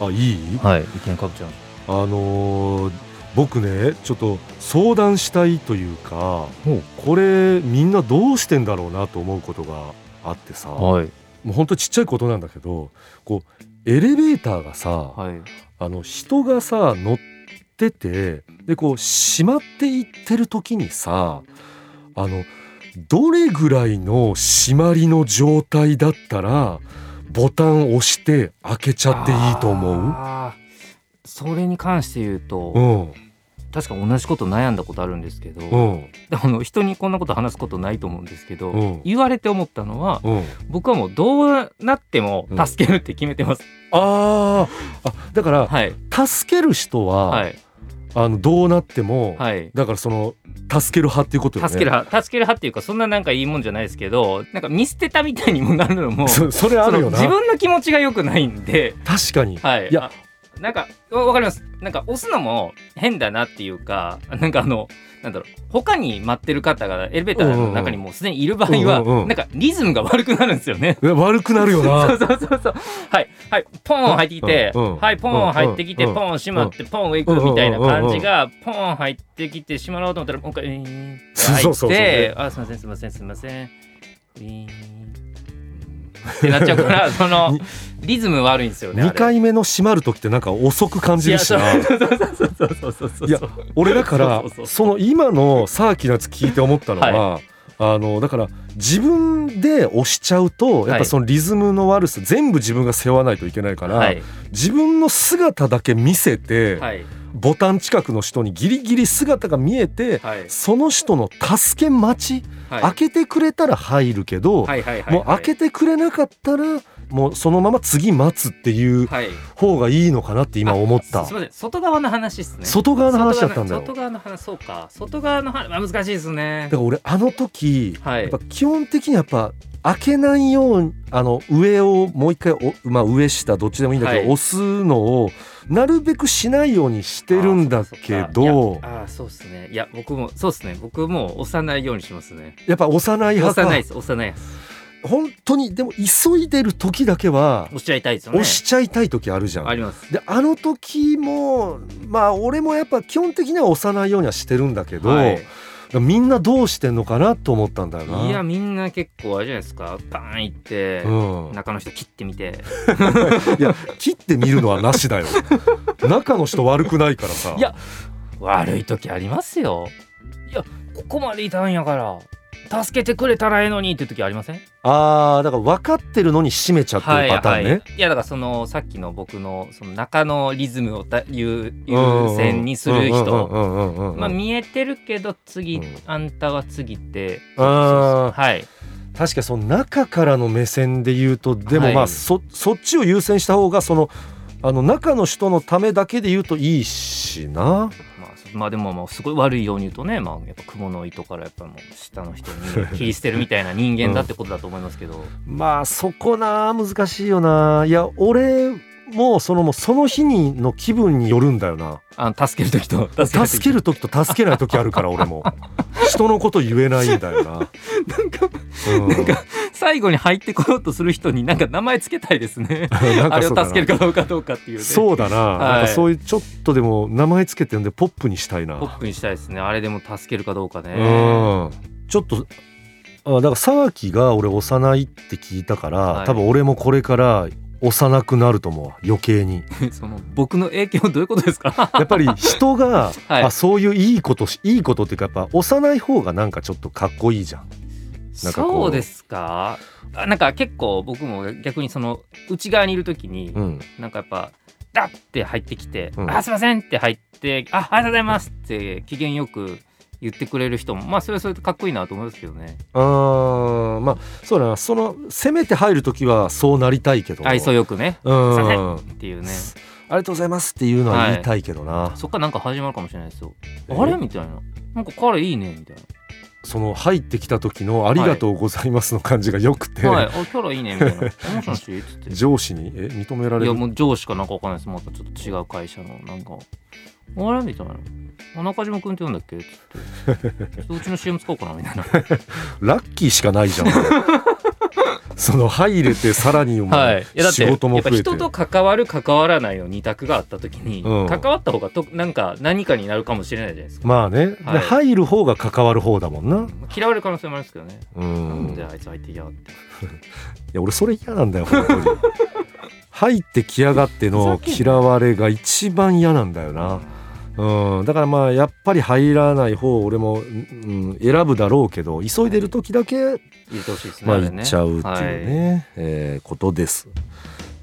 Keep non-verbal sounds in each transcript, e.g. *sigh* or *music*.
あいい？はい意見かぶちゃん。あのー僕ねちょっと相談したいというかこれみんなどうしてんだろうなと思うことがあってさもはい。うほんとちっちゃいことなんだけどこうエレベーターがさ、はい。あの人がさ乗っててでこう閉まっていってる時にさあのどれぐらいの閉まりの状態だったらボタン押して開けちゃっていいと思う？それに関して言うと、うん。確か同じこと悩んだことあるんですけど、うん。あの人にこんなこと話すことないと思うんですけど、うん。言われて思ったのはうん。僕はもうどうなっても助けるって決めてます。あー。あだからはい。助ける人は、はいあのどうなっても、はい。だからその助ける派っていうことよね助ける派助ける派っていうかそんななんかいいもんじゃないですけどなんか見捨てたみたいにもなるのも *laughs* そそれあるよな自分の気持ちが良くないんで確かにはい。いやあなんかわわかります？なんか押すのも変だなっていうか、なんかあのなんだろう他に待ってる方がエレベーターの中にもうすでにいる場合は、うんうんうんなんかリズムが悪くなるんですよね。悪くなるよそなうそうそうそう。はいはいポン入ってきて、うんうんはいポン入ってきて、うんポン閉まって、ポン上行くみたいな感じが、ポン入ってきて閉まろうと思ったらもう一回ウィーンって入って、*laughs* そうそうそうそうあすみませんすみませんすみません。ウィーンってなっちゃうから、*laughs* そのにリズム悪いんですよね。あれ。2回目の閉まる時ってなんか遅く感じるしな。いや俺だからその今のサーキのやつ聞いて思ったのは、あのだから自分で押しちゃうとやっぱそのリズムの悪さ全部自分が背負わないといけないから、はい。自分の姿だけ見せて、はいボタン近くの人にギリギリ姿が見えて、はい。その人の助け待ち、はい。開けてくれたら入るけど、はいはいはいもう開けてくれなかったらもうそのまま次待つっていうはい。方がいいのかなって今思った。すみません。外側の話。ですね外側の話だったんだよ。外側の話そうか。外側の話まあ難しいですね。だから俺あの時、はい。やっぱ基本的にやっぱ開けないようにあの上をもう一回お、まあ、上下どっちでもいいんだけど、はい。押すのをなるべくしないようにしてるんだけあどあーそうですね。いや僕もそうですね。僕も押さないようにしますね。やっぱ押さない押派か。さないです。押さないです。本当にでも急いでる時だけは押しちゃいたいですよね。押しちゃいたい時あるじゃん。あります。であの時もまあ俺もやっぱ基本的には押さないようにはしてるんだけど、はいみんなどうしてんのかなと思ったんだよな。いやみんな結構あれじゃないですか。パーンいって、うん、中の人切ってみて。*laughs* いや切ってみるのはなしだよ。*laughs* 中の人悪くないからさ。いや悪い時ありますよ。いやここまでいたんやから助けてくれたらええのにっていう時ありません？あーだから分かってるのに閉めちゃってるパターンね、いやだからそのさっきの僕のその中のリズムをた優優先にする人。まあ見えてるけど次、うんあんたは次ってあーはい確かにその中からの目線で言うとでもまあ、はいそそっちを優先した方がそのあの中の人のためだけで言うといいしなまあでもまあすごい悪いように言うとねまあやっぱ蜘蛛の糸からやっぱもう下の人に *laughs* 切り捨てるみたいな人間だってことだと思いますけど、まあそこな難しいよな。いや俺もそのもうその日にの気分によるんだよな。あの助ける時と。助ける時。と助けない時あるから俺も。*laughs* 人のこと言えないんだよな。なんかうん。なんか最後に入ってこようとする人になんか名前つけたいですね。*laughs* あれを助けるかどうかどうかっていうね。そうだな,、はい。なんかそういうちょっとでも名前つけてんでポップにしたいな。ポップにしたいですね。あれでも助けるかどうかね。うん。ちょっとあだから沢木が俺幼いって聞いたから、はい。多分俺もこれから幼くなると思うわ余計に。*laughs* その僕の影響どういうことですか？*laughs* やっぱり人が、はい。あそういういいことしいいことっていうかやっぱ幼い方がなんかちょっとかっこいいじゃん。なんかこう。そうですか？あなんか結構僕も逆にその内側にいる時に、うん。なんかやっぱダッて入ってきて「うん。あすいません」って入って「あありがとうございます」って機嫌よく言ってくれる人もまあそれはそれでかっこいいなと思いますけどね。あーまあそうだな。その攻めて入る時はそうなりたいけど。愛想よくね。うん。っていうね。ありがとうございますっていうのは言いたいけどな、そっからなんか始まるかもしれないですよ。えあれみたいな。なんか彼いいねみたいその入ってきた時の「ありがとうございます」の感じがよくて、なはい。あキャラいいねみたいな「もしもし?」っつって。*laughs* 上司に？え認められる？いやもう上司かなんかわかんないです。またちょっと違う会社のなんか「あれ?」みたいな「あ中島君って言うんだっけ?」っつって「ちょっとうちの CM 使おうかな」みたいな。ラッキーしかないじゃん。*laughs* その入れてさらにもはい、いやだって仕事もやっぱ増えて人と関わる関わらないの二択があった時に、うん。関わった方がとなんか何かになるかもしれないじゃないですか、まあね、ではい。入る方が関わる方だもんな。嫌われる可能性もありますけどね、うなんんいであいつ入ってきやがって。や俺それ嫌なんだよ本当に。入ってきやがっての嫌われが一番嫌なんだよなうん、だからまあやっぱり入らない方俺も、うん、選ぶだろうけど急いでる時だけ入れてほしいまあ行っちゃうっていうはい。ね、えーことです。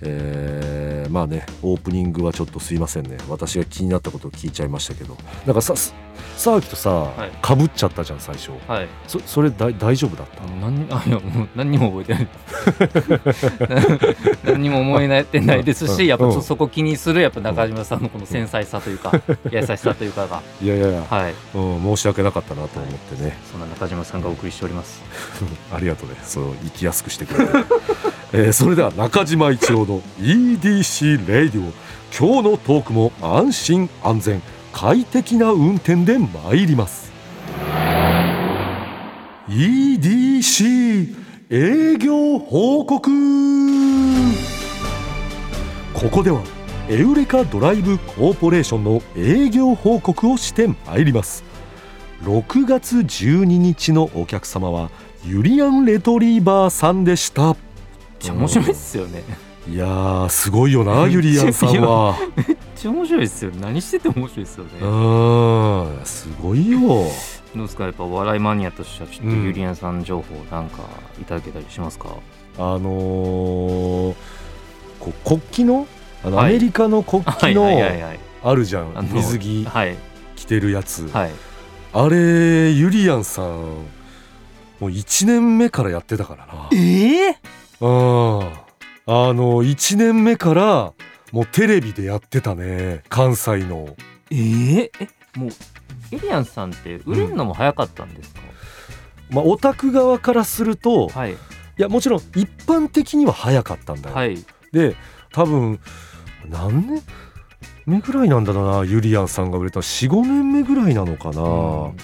えーまあねオープニングはちょっとすいませんね。私が気になったことを聞いちゃいましたけど。なんかさ沢木とさ、はい。かぶっちゃったじゃん最初。はい。そそれだい大丈夫だった？何にあいやもう何にも覚えてない。*laughs* 何にも思い出てないですうん。しやっぱちょっうん。とそこ気にするやっぱ中島さんのこの繊細さというか優しさというかが。*laughs* いやいやいや、はい。うん、申し訳なかったなと思ってね、そんな中島さんがお送りしております。*laughs* ありがとうね。そう生きやすくしてくれて、えーそれでは中島一郎の EDC レイディオ今日のトークも安心安全快適な運転で参ります。EDC 営業報告。ここではエウレカドライブコーポレーションの営業報告をして参ります。6月12日のお客様はユリアン・レトリーバーさんでした。ちゃ面白いっすよね。いやーすごいよなユリアンさんは。めっちゃ面白いっすよ。何してても面白いっすよね。うーんすごいよ。どうですか？やっぱお笑いマニアとしてはちょっとうん。ゆりやんさん情報なんかいただけたりしますか、あのーこう国旗の？あの、はい。アメリカの国旗はいのあるじゃん、水着はい。着てるやつ、はい。あれユリアンさんもう1年目からやってたからな。ええうんあの1年目からもうテレビでやってたね。関西の。えー、えもうゆりやんさんって売れるのも早かったんですか、まあオタク側からするとはい。いやもちろん一般的には早かったんだよ、はい。で多分何年？目ぐらいなんだろうなユリアンさんが売れた45年目ぐらいなのかな、うん。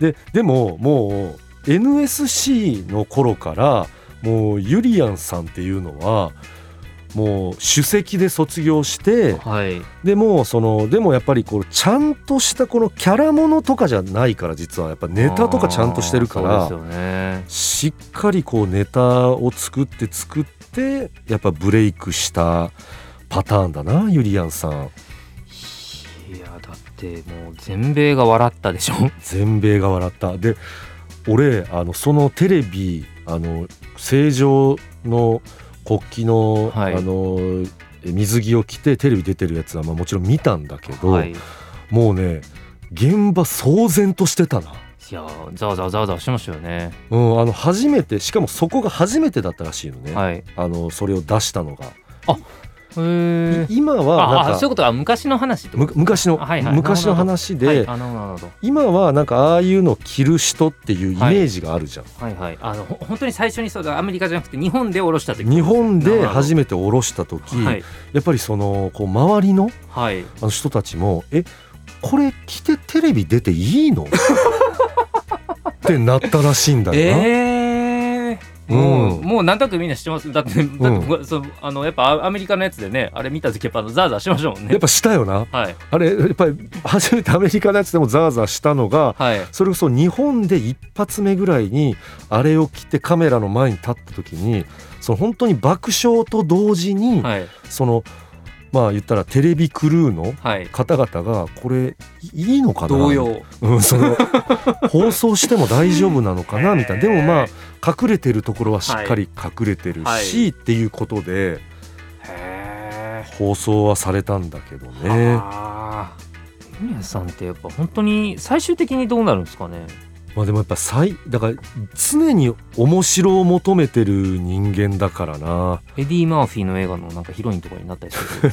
ででももう NSC の頃からもうユリアンさんっていうのはもう首席で卒業してはい。でもそのでもやっぱりこうちゃんとしたこのキャラものとかじゃないから実はやっぱネタとかちゃんとしてるからねしっかりこうネタを作って作ってやっぱブレイクしたパターンだなユリアンさん。いやだってもう全米が笑ったでしょ。*laughs* 全米が笑った。で俺あのそのテレビあの正常の国旗の,、はい。あの水着を着てテレビ出てるやつは、まあ、もちろん見たんだけど、もうね現場騒然としてたな。やざわざわざわざわしましたよね。うん、あの初めてしかもそこが初めてだったらしいのね、はい。あのそれを出したのが、へえい今はなんかああそういうことは昔の話と？昔の、はいはい。昔の話で、はい、今はなんかああいうのを着る人っていうイメージがあるじゃん、はい。はいあのほ本当に最初にそうだ。アメリカじゃなくて日本で下ろした時。日本で初めめて下ろした時、はい。やっぱりそのこう周りのはい。あの人たちも「えこれ着てテレビ出ていいの? *laughs*」ってなったらしいんだよな。えー、もう、うん。もうなんとなくみんな知ってます。だってだって僕、そうあのやっぱアアメリカのやつでねあれ見た時やっぱザーザーしましたもんね。やっぱしたよな。はい。あれやっぱり初めてアメリカのやつでもザーザーしたのがはい。それこそ日本で一発目ぐらいにあれを着てカメラの前に立った時にその本当に爆笑と同時に、はい。そのまあ言ったらテレビクルーのはい。方々がこれいいのかな？同様。うん、その *laughs* 放送しても大丈夫なのかな？みたいな。でもまあ隠れてるところはしっかり隠れてるし、はい。っていうことでへ放送はされたんだけどえね。あユニアンさんってやっぱ本当に最終的にどうなるんですかね？まあでもやっぱ最だから常に面白を求めてる人間だからな。エディ・マーフィーの映画のなんかヒロインとかになったりする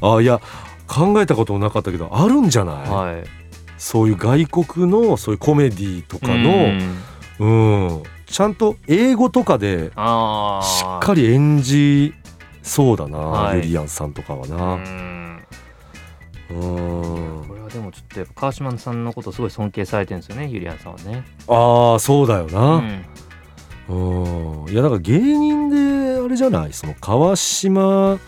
*laughs* あいや考えたこともなかったけどあるんじゃない、はい。そういう外国のそういうコメディとかのうん。ちゃんと英語とかであしっかり演じそうだな、はい。ユリアンさんとかはりなうんでもちょっとやっぱ川島さんのことすごい尊敬されてるんですよねユリアンさんはね。ああそうだような、ん。うん。いやだから芸人であれじゃない？その川島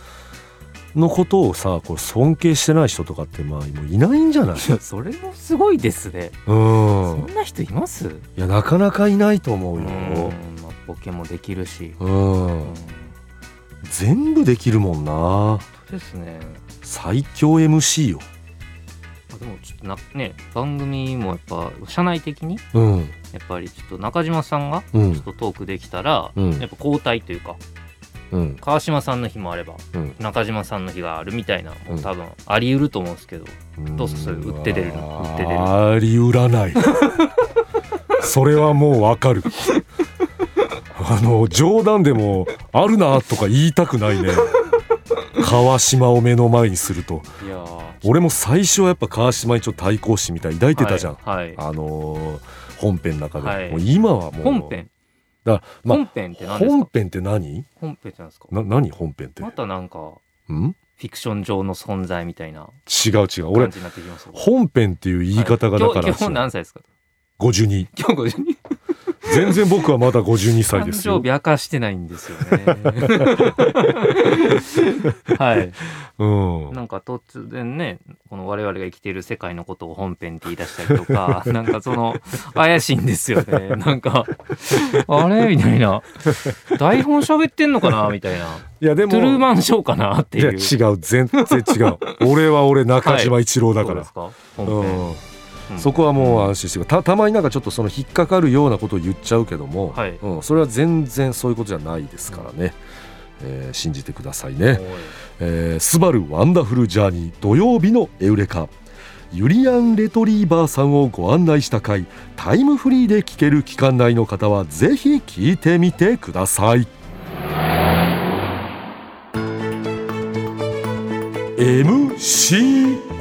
のことをさこれ尊敬してない人とかってまあもういないんじゃない？いやそれもすごいですね、うん。そんな人います？いやなかなかいないと思ううん。よ、まあ、ボケもできるし、うん。うん全部できるもんな。ですね。最強 MC よ。まあでもちょっとなね番組もやっぱ社内的にうん。やっぱりちょっと中島さんがうん。ちょっとトークできたら、うん。やっぱ交代というかうん。川島さんの日もあればうん。中島さんの日があるみたいなもう多分あり得ると思うんですけど、どうすかそれ売って出るの？売って出るありうらない。*laughs* それはもうわかる。あの冗談でもあるなとか言いたくないね。川島を目の前にすると俺も最初はやっぱ川島にちょっと対抗心みたいに抱いてたじゃん、はい、はい。あのー本編の中で、はい。もう今はもう。本編？だまあ本編って何ですか？本編って何？本編って何ですか？な何本編って、またなんかうん？フィクション上の存在みたいな違う違う。俺本編っていう言い方がだから、はい。今日今日何歳ですか？52今日52全然僕はまだ52歳ですよ。誕生日明かしてないんですよね。*laughs* はい。うん。なんか突然ねこの我々が生きている世界のことを本編って言い出したりとか *laughs* なんかその怪しいんですよね。なんか *laughs* あれ？みたいな。台本喋ってんのかな？みたいな。いやでもトゥルーマンショーかな？っていやいう違う。全然違う。俺は俺中島一郎だから、そうですか？本編、うんうんそこはもう安心してたたまになんかちょっとその引っかかるようなことを言っちゃうけども、はい。うん、それは全然そういうことじゃないですからね、えー信じてくださいね。えースバルワンダフルジャーニー土曜日のエウレカ。ユリアン・レトリーバーさんをご案内した回タイムフリーで聞ける期間内の方はぜひ聞いてみてください。MCO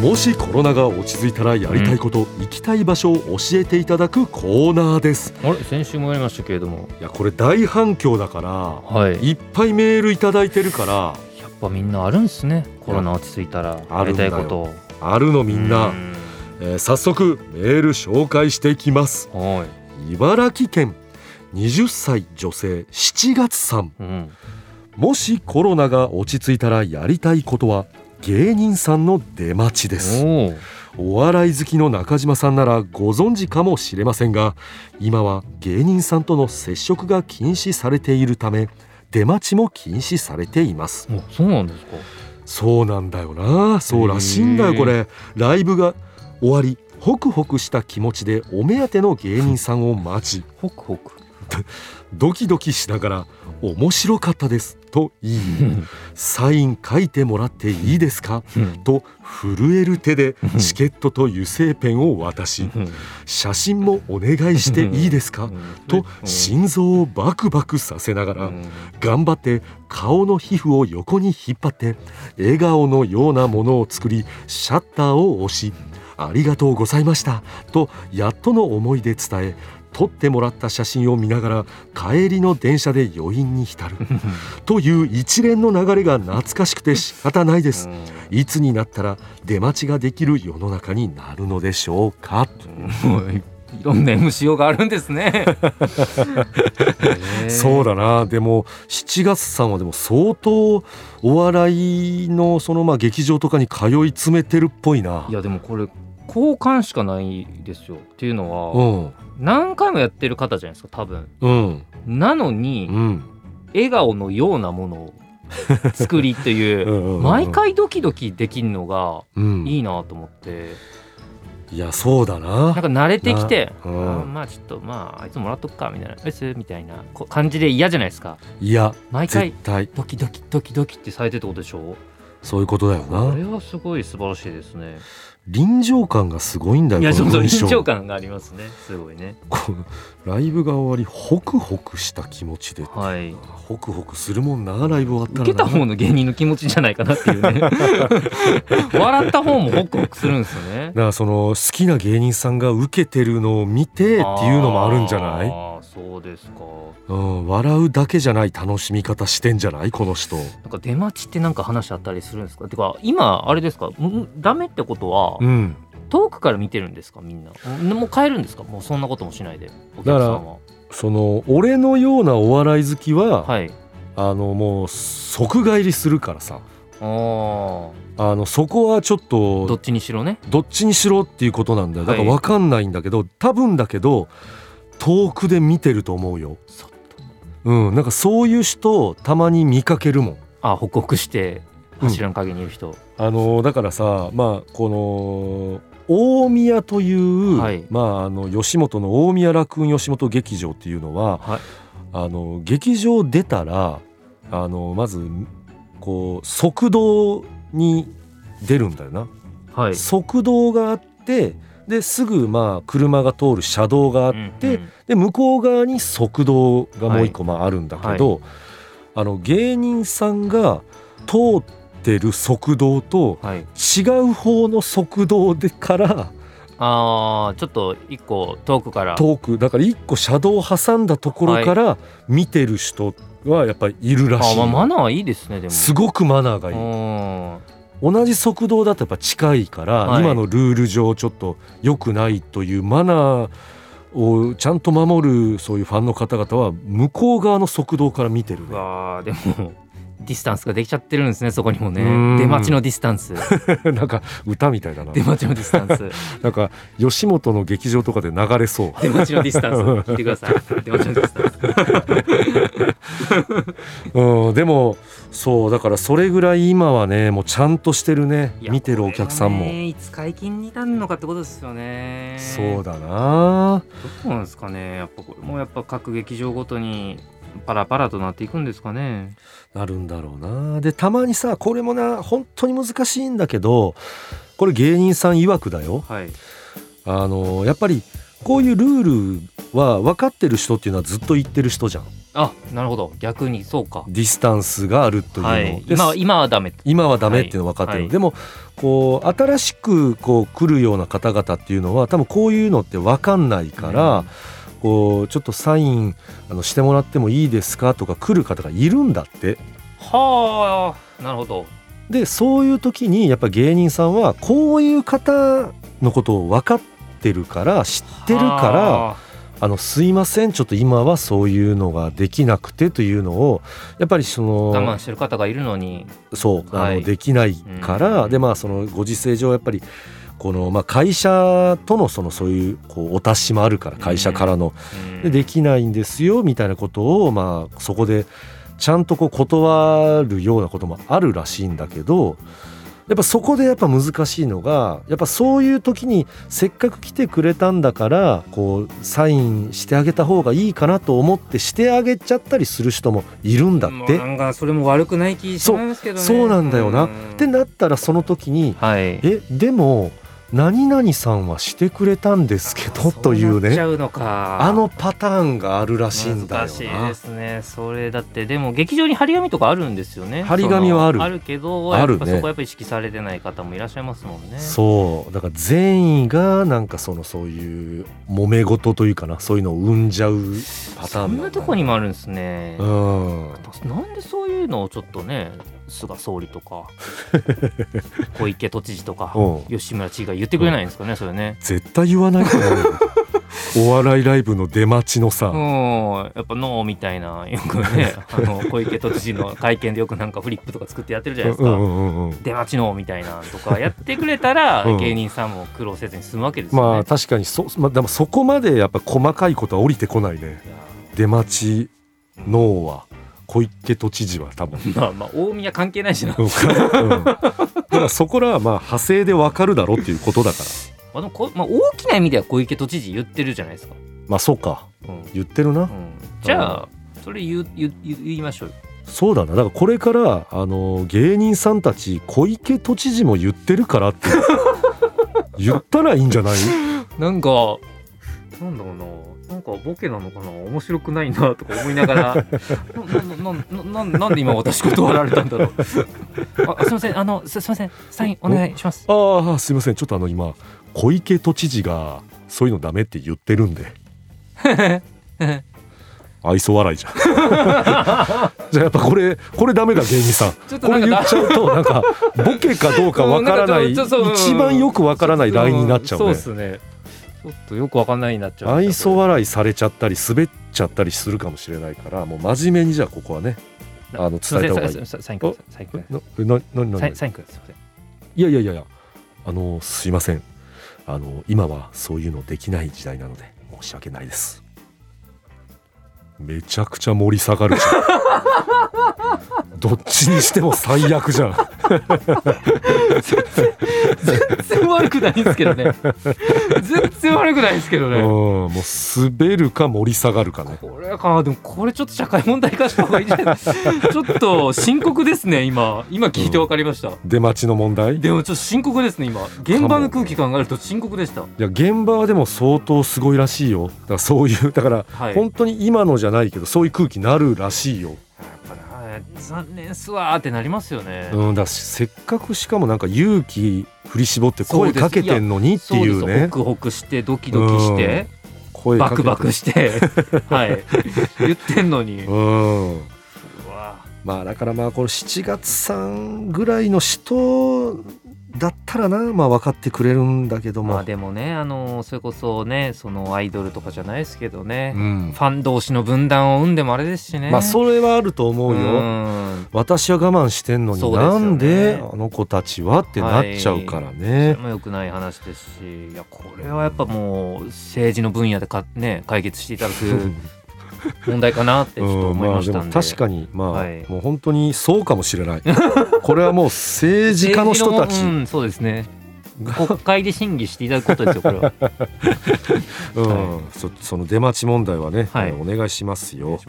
もしコロナが落ち着いたらやりたいこと、行きたい場所を教えていただくコーナーです。あれ？先週もやりましたけれども。いやこれ大反響だからはい。いっぱいメールいただいてるから。やっぱみんなあるんすね。コロナ落ち着いたらやりたいこと。をあるのみんな、うえー早速メール紹介していきます。はい。茨城県20歳女性7月さん。うん。もしコロナが落ち着いたらやりたいことは？芸人さんの出待ちです。お笑い好きの中島さんならご存知かもしれませんが今は芸人さんとの接触が禁止されているため出待ちも禁止されています。おそうなんですか？そうなんだよな。そうらしいんだよこれ。ライブが終わりホクホクした気持ちでお目当ての芸人さんを待ち。ホクホク。ドキドキしながら「面白かったです」と言い「サイン書いてもらっていいですか?」と震える手でチケットと油性ペンを渡し「写真もお願いしていいですか?」と心臓をバクバクさせながら頑張って顔の皮膚を横に引っ張って笑顔のようなものを作りシャッターを押し「ありがとうございました」とやっとの思いで伝え撮ってもらった写真を見ながら帰りの電車で余韻に浸る。*laughs* という一連の流れが懐かしくて仕方ないです。いつになったら出待ちができる世の中になるのでしょうか。いろんな MCO があるんですね。*laughs* そうだだな。でも7月さんはでも相当お笑いのそのまあ劇場とかに通い詰めてるっぽいな。いやでもこれ好感しかないですよ。っていうのうはん。何回もやってる方じゃないですか多分。うん。なのにうん。笑顔のようなものを作りっていう *laughs* うん毎回ドキドキできるのがうん。いいなと思って。いやそうだな。なんか慣れてきて、な。うん。あまあちょっとまああいつもらっとくかみたいな「です」みたいなこ感じで嫌じゃないですか。いや毎回絶対。ドキドキドキドキってされてるってことでしょ？そういうことだよこなれはすごい素晴らしいですね臨場感がすごいんだよいやそうそう臨場感がありますねすごいね。このライブが終わりホクホクした気持ちで。はい。ホクホクするもんなライブ終わったらな。受けた方の芸人の気持ちじゃないかなっていうね。*laughs* 笑った方もホクホクするんですよね。だからその好きな芸人さんが受けてるのを見てっていうのもあるんじゃない、そうですか。うん、笑うだけじゃない楽しみ方してんじゃない？この人。なんか出待ちってなんか話あったりするんですか？てか今あれですか？んダメってことはうん。遠くから見てるんですか？みんな。もう帰るんですか？もうそんなこともしないで。お客さんは。その俺のようなお笑い好きは、はい。あのもう即帰りするからさ。あー。あのそこはちょっとどっちにしろね。どっちにしろっていうことなんだよ。だからはい。分かんないんだけど、多分だけど遠くで見てると思うよ。そっと。うんなんかそういう人たまに見かけるもん。あホクホクして柱の陰にいる人、あのだからさまあこの大宮という、はい。まああの吉本の大宮楽雲吉本劇場っていうのははい。あの劇場出たらあのまずこう側道に出るんだよな、はい。側道があってですぐまあ車が通る車道があって、うんうん。で向こう側に側道がもう一個まああるんだけど、はあの芸人さんが通ってる側道とはい。違う方の側道でからあーちょっと一個遠くから。遠くだから一個車道を挟んだところから見てる人はやっぱりいるらしい。あ、まあ、マナーいいですねでも。すごくマナーがいい。うん同じ側道だとやっぱ近いから、はい。今のルール上ちょっと良くないというマナーをちゃんと守るそういうファンの方々は向こう側の側道から見てるうねでもディスタンスができちゃってるんですねそこにもね。うん。出待ちのディスタンス。*laughs* なんか歌みたいだな。出待ちのディスタンス。*laughs* なんか吉本の劇場とかで流れそう。出待ちのディスタンス。聞いてください。出待ちのディスタンス。*laughs* うん、でもそうだからそれぐらい今はねもうちゃんとしてるね。見てるお客さんも。ねいつ解禁になるのかってことですよね。そうだな。どうなんですかね。やっぱこれもやっぱ各劇場ごとにパラパラとなっていくんですかね。なるんだろうな。でたまにさこれもな本当に難しいんだけどこれ芸人さん曰くだよ。はい。あのやっぱりこういうルールは分かってる人っていうのはずっと言ってる人じゃん。あなるほど。逆にそうか。ディスタンスがあるというの。を、はい。で今は今はダメ今はダメっていうのは分かってる、はい。でもこう新しくこう来るような方々っていうのは多分こういうのって分かんないから、こうちょっとサインあのしてもらってもいいですかとか来る方がいるんだって。はあなるほど。でそういう時にやっぱ芸人さんはこういう方のことを分かってるから知ってるからはあ。のすいませんちょっと今はそういうのができなくてというのをやっぱりそのあ我慢してる方がいるのに。そうあの、はい。できないから、うん。でまあそのご時世上やっぱりこの、まあ、会社とのそのそういうこうお達しもあるから会社からの、うん。でできないんですよみたいなことをまあそこでちゃんとこう断るようなこともあるらしいんだけどやっぱそこでやっぱ難しいのがやっぱそういう時にせっかく来てくれたんだからこうサインしてあげた方がいいかなと思ってしてあげちゃったりする人もいるんだって。なんかそれも悪くない気しますけどね。そうなんだよな。うん。ってなったらその時にはい。えでも何々さんはしてくれたんですけどというねあのパターンがあるらしいんだよ難しいなで。すね。それだってでも劇場に張り紙とかあるんですよね。張り紙はある。あるけどあるね。やっぱそこはやっぱり意識されてない方もいらっしゃいますもんね。そう。だから善意がなんかそのそういう揉め事というかなそういうのを生んじゃうパターそンんなとこにもあるんですね、うん。なんでそういうのをちょっとね菅総理とか *laughs* 小池都知事とかうん。吉村知事が言ってくれないんですかねそれね。絶対言わないと思うよ *laughs* お笑いライブの出待ちのさ、うん。やっぱノーみたいなよくね *laughs* あの小池都知事の会見でよくなんかフリップとか作ってやってるじゃないですか、うんうんうんうん。出待ちのみたいなとかやってくれたら、うん。芸人さんも苦労せずに済むわけですよね。まあ確かにそ,、まあ、でもそこまでやっぱ細かいことは降りてこないね。出待ち脳は小池都知事は多分。*laughs* まあまあ大宮関係ないしな。うん。うん。だからそこらはまあ派生でわかるだろうっていうことだから。あでもこまあ、大きな意味では小池都知事言ってるじゃないですか。まあそうか。うん。言ってるな、うん。じゃあそれ言う言う言いましょうよ。そうだな。だからこれからあの芸人さんたち小池都知事も言ってるからって。*laughs* 言ったらいいんじゃない？なんかなんだろうななんかボケなのかな面白くないなとか思いながら。ななななんで今私断られたんだろう。ああすいません。あのすすいません。サインお？願いします。ああすいません。ちょっとあの今小池都知事がそういうのダメって言ってるんで。*laughs* 愛想笑いじゃん。*laughs* じゃあやっぱこれこれダメだ芸人さん。ちょっとこれ言っちゃうとなんかボケかどうかわからない一番よくわからないラインになっちゃうそうねですねちょっとよくわかんないになっちゃう愛想笑いされちゃったり滑っちゃったりするかもしれないからもう真面目にじゃあここはねあの伝えた方がいい。サインくサインくなえななないサインくすいません。いやいやいやいやあのすいません。あの今はそういうのできない時代なので申し訳ないです。めちゃくちゃ盛り下がるじゃん *laughs* どっちにしても最悪じゃん。全然悪くないんですけどね。全然悪くないですけどうんねもう滑るか盛り下がるかね。これかでもこれちょっと社会問題化した方がいいんじゃない？ちょっと深刻ですね今。今聞いて分かりました、出待ちの問題？いでもちょっと深刻ですね今。現場の空気考えると深刻でした。や現場はでも相当すごいらしいよ。だからそういうだからはい。本当に今のじゃないけどそういう空気になるらしいよ、残念っすわーってなりますよね、うん、だせっかくしかもなんか勇気振り絞って声かけてんのにっていうね。ホクホクしてドキドキしてバ声かけて。クバクして *laughs* はい。言ってんのに。ううんわまあだからまあこれ7月さんぐらいの人だったらなまあ分かってくれるんだけども、まあでもねあのそれこそねそのアイドルとかじゃないですけどね、うん。ファン同士の分断を生んでもあれですしね。まあそれはあると思うよ、ん。私は我慢してんのにね。なんであの子たちはってなっちゃうからそね。れ、も良くない話ですし。いやこれはやっぱもう政治の分野でか、ね、解決していただく *laughs* 問題かなってちょっとうん思いまあでもましたんで,、確かにまあ、はい。もう本当にそうかもしれない。*laughs* これはもう政治家の人たち、うん、そうですね。国会で審議していただくことですよこれは。*laughs* うんそその出待ち問題はね、はい。えーお願いしますよ。し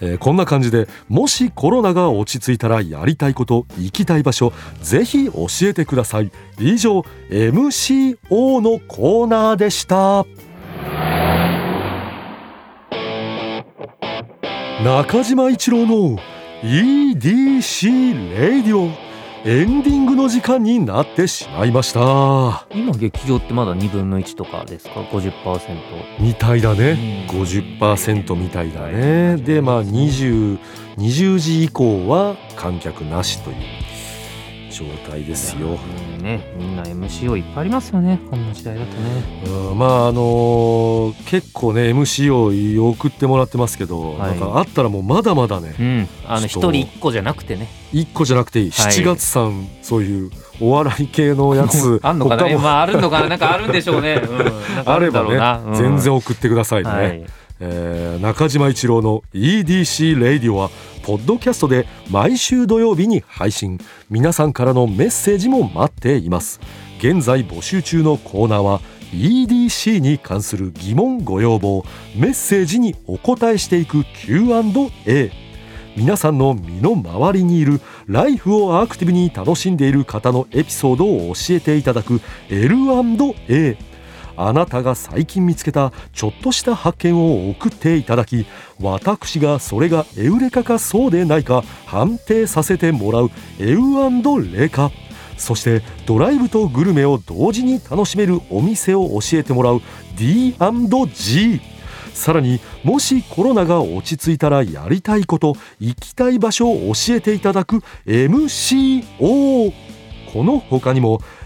えーこんな感じでもしコロナが落ち着いたらやりたいこと行きたい場所ぜひ教えてください。以上 MCO のコーナーでした中島一郎の EDC レディオエンディングの時間になってしまいました。今劇場ってまだ2分の1とかですか？50%みたいだね。うん。50%みたいだね。でまあ20 20時以降は観客なしという状態ですよ。うんねみんな MCO いっぱいありますよねこんな時代だとね。うんまああのー結構ね MC を送ってもらってますけど、はい。なんかあったらもうまだまだねうん。あの一人人一個じゃなくてね。1個じゃなくていい、7月さんそういうお笑い系のやつ *laughs* あんのかな？まああるのかな？なんかあるんでしょうね、うん、なんかあればねうん。全然送ってくださいね、はい。えー中島一郎の EDC レイディオはポッドキャストで毎週土曜日に配信。皆さんからのメッセージも待っています。現在募集中のコーナーは EDC に関する疑問ご要望。メッセージにお答えしていく Q&A 皆さんの身の回りにいるライフをアクティブに楽しんでいる方のエピソードを教えていただく L&A あなたが最近見つけたちょっとした発見を送っていただき私がそれがエウレカかそうでないか判定させてもらうエウレカ。そしてドライブとグルメを同時に楽しめるお店を教えてもらう D&G さらにもしコロナが落ち着いたらやりたいこと行きたい場所を教えていただく MCO この他にも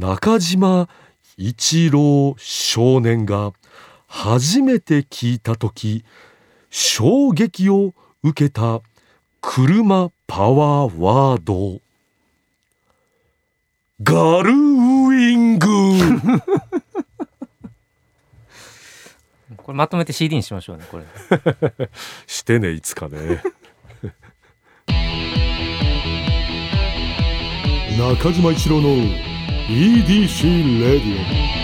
中島一郎少年が初めて聞いた時衝撃を受けた車パワーワード。ガルウィング。*laughs* これまとめて CD にしましょうねこれ。*laughs* してねいつかね。*laughs* 中島一郎の EDC レディオ